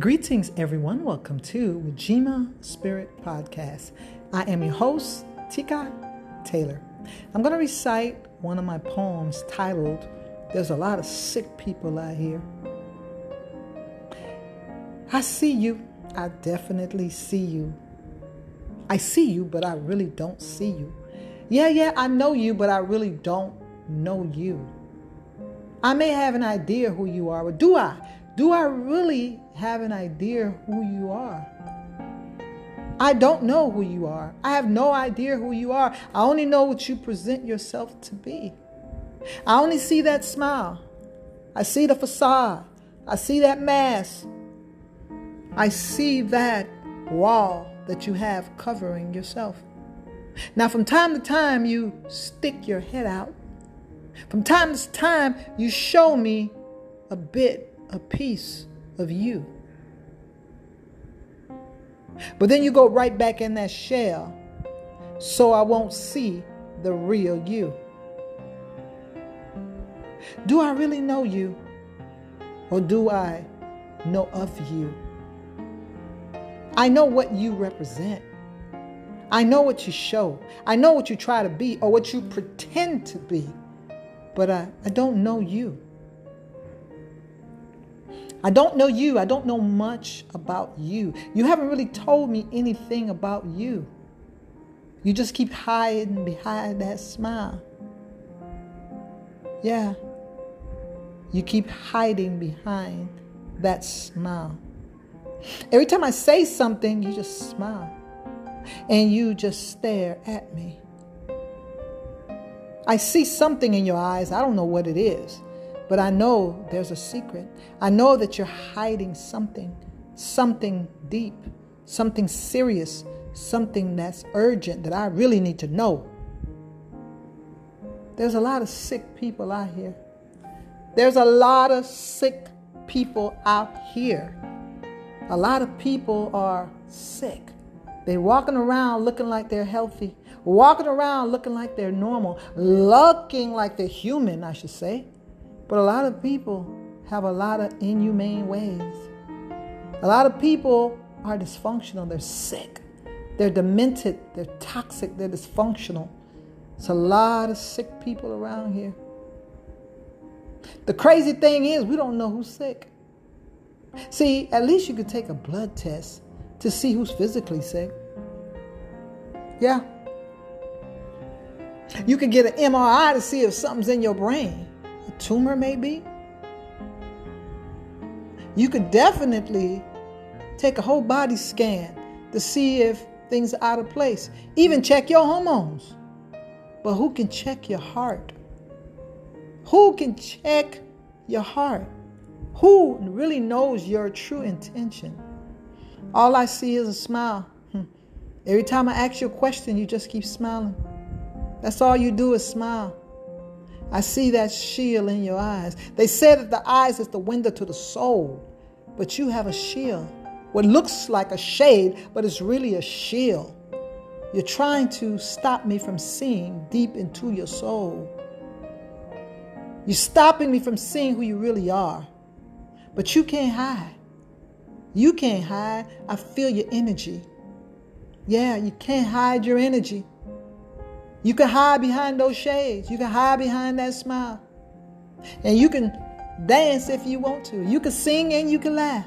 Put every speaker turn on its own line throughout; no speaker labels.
Greetings, everyone. Welcome to Ujima Spirit Podcast. I am your host, Tika Taylor. I'm going to recite one of my poems titled, There's a Lot of Sick People Out Here. I see you. I definitely see you. I see you, but I really don't see you. Yeah, yeah, I know you, but I really don't know you. I may have an idea who you are, but do I? Do I really have an idea who you are? I don't know who you are. I have no idea who you are. I only know what you present yourself to be. I only see that smile. I see the facade. I see that mask. I see that wall that you have covering yourself. Now, from time to time, you stick your head out. From time to time, you show me a bit a piece of you. But then you go right back in that shell so I won't see the real you. Do I really know you? Or do I know of you? I know what you represent. I know what you show. I know what you try to be or what you pretend to be. But I, I don't know you. I don't know you. I don't know much about you. You haven't really told me anything about you. You just keep hiding behind that smile. Yeah. You keep hiding behind that smile. Every time I say something, you just smile. And you just stare at me. I see something in your eyes. I don't know what it is. But I know there's a secret. I know that you're hiding something, something deep, something serious, something that's urgent that I really need to know. There's a lot of sick people out here. There's a lot of sick people out here. A lot of people are sick. They're walking around looking like they're healthy, walking around looking like they're normal, looking like they're human, I should say. But a lot of people have a lot of inhumane ways. A lot of people are dysfunctional, they're sick, they're demented, they're toxic, they're dysfunctional. It's a lot of sick people around here. The crazy thing is, we don't know who's sick. See, at least you could take a blood test to see who's physically sick. Yeah. You could get an MRI to see if something's in your brain a tumor maybe. You could definitely take a whole body scan to see if things are out of place. Even check your hormones. But who can check your heart? Who can check your heart? Who really knows your true intention? All I see is a smile. Hmm. Every time I ask you a question, you just keep smiling. That's all you do is smile. I see that shield in your eyes. They say that the eyes is the window to the soul, but you have a shield. What looks like a shade, but it's really a shield. You're trying to stop me from seeing deep into your soul. You're stopping me from seeing who you really are. But you can't hide. You can't hide. I feel your energy. Yeah, you can't hide your energy. You can hide behind those shades. You can hide behind that smile. And you can dance if you want to. You can sing and you can laugh.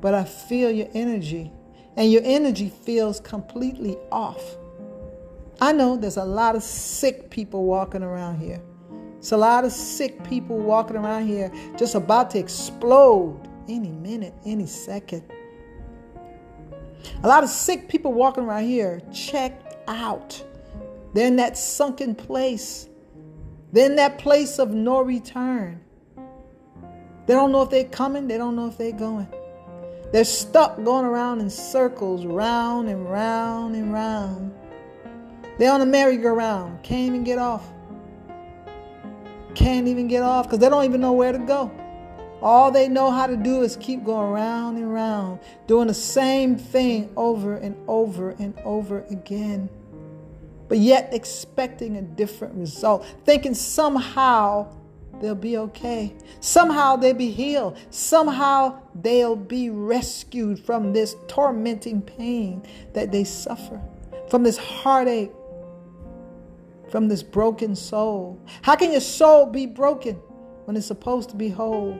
But I feel your energy. And your energy feels completely off. I know there's a lot of sick people walking around here. It's a lot of sick people walking around here just about to explode any minute, any second. A lot of sick people walking around here checked out. They're in that sunken place. They're in that place of no return. They don't know if they're coming, they don't know if they're going. They're stuck going around in circles, round and round and round. They're on a merry-go-round, can't even get off. Can't even get off because they don't even know where to go. All they know how to do is keep going round and round, doing the same thing over and over and over again but yet expecting a different result, thinking somehow they'll be okay. Somehow they'll be healed. Somehow they'll be rescued from this tormenting pain that they suffer, from this heartache, from this broken soul. How can your soul be broken when it's supposed to be whole?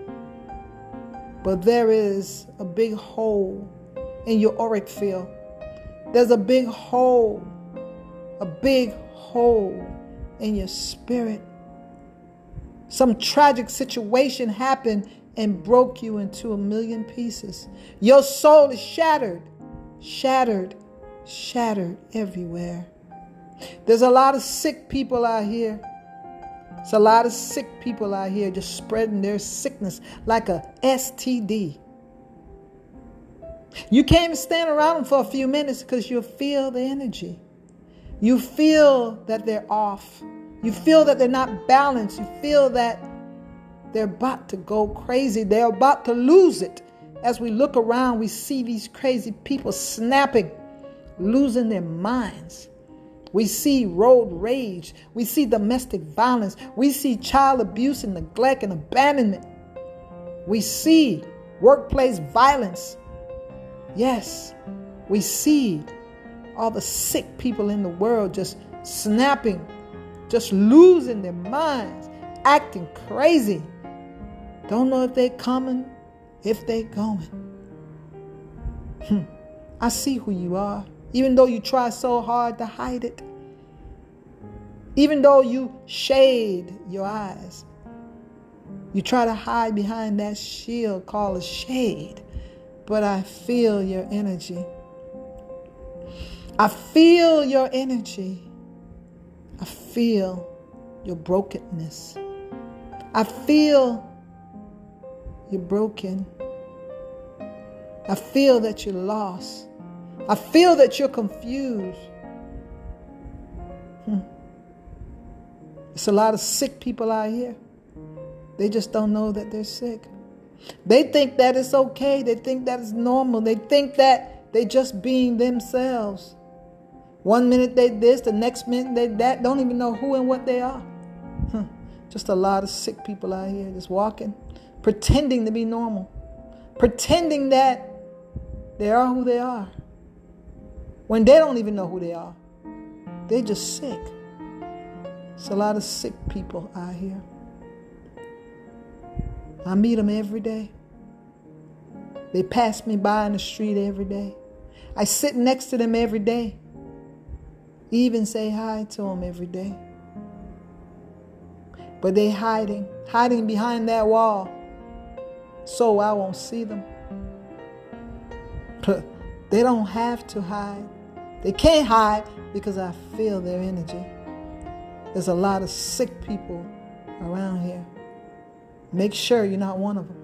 But there is a big hole in your auric field. There's a big hole, a big hole in your spirit. Some tragic situation happened and broke you into a million pieces. Your soul is shattered, shattered, shattered everywhere. There's a lot of sick people out here. It's a lot of sick people out here just spreading their sickness like a STD. You can't even stand around them for a few minutes because you'll feel the energy. You feel that they're off. You feel that they're not balanced. You feel that they're about to go crazy. They're about to lose it. As we look around, we see these crazy people snapping, losing their minds. We see road rage. We see domestic violence. We see child abuse and neglect and abandonment. We see workplace violence. Yes, we see all the sick people in the world just snapping, just losing their minds, acting crazy. Don't know if they're coming, if they're going. Hmm. I see who you are, even though you try so hard to hide it. Even though you shade your eyes, you try to hide behind that shield called a shade. But I feel your energy. I feel your energy. I feel your brokenness. I feel you're broken. I feel that you're lost. I feel that you're confused. Hmm. There's a lot of sick people out here. They just don't know that they're sick. They think that it's okay. They think that it's normal. They think that they're just being themselves. One minute they this, the next minute they that. Don't even know who and what they are. Just a lot of sick people out here just walking, pretending to be normal, pretending that they are who they are. When they don't even know who they are, they're just sick. It's a lot of sick people out here. I meet them every day. They pass me by in the street every day. I sit next to them every day. Even say hi to them every day. But they hiding, hiding behind that wall so I won't see them. they don't have to hide. They can't hide because I feel their energy. There's a lot of sick people around here. Make sure you're not one of them.